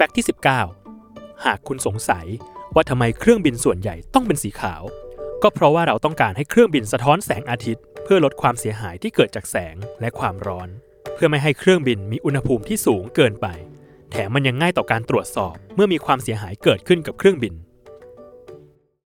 แฟกต์ที่ 19 หากคุณสงสัยว่าทำไมเครื่องบินส่วนใหญ่ต้องเป็นสีขาว ก็เพราะว่าเราต้องการให้เครื่องบินสะท้อนแสงอาทิตย์ เพื่อลดความเสียหายที่เกิดจากแสงและความร้อน เพื่อไม่ให้เครื่องบินมีอุณหภูมิที่สูงเกินไป แถมมันยังง่ายต่อการตรวจสอบเมื่อมีความเสียหายเกิดขึ้นกับเครื่องบิน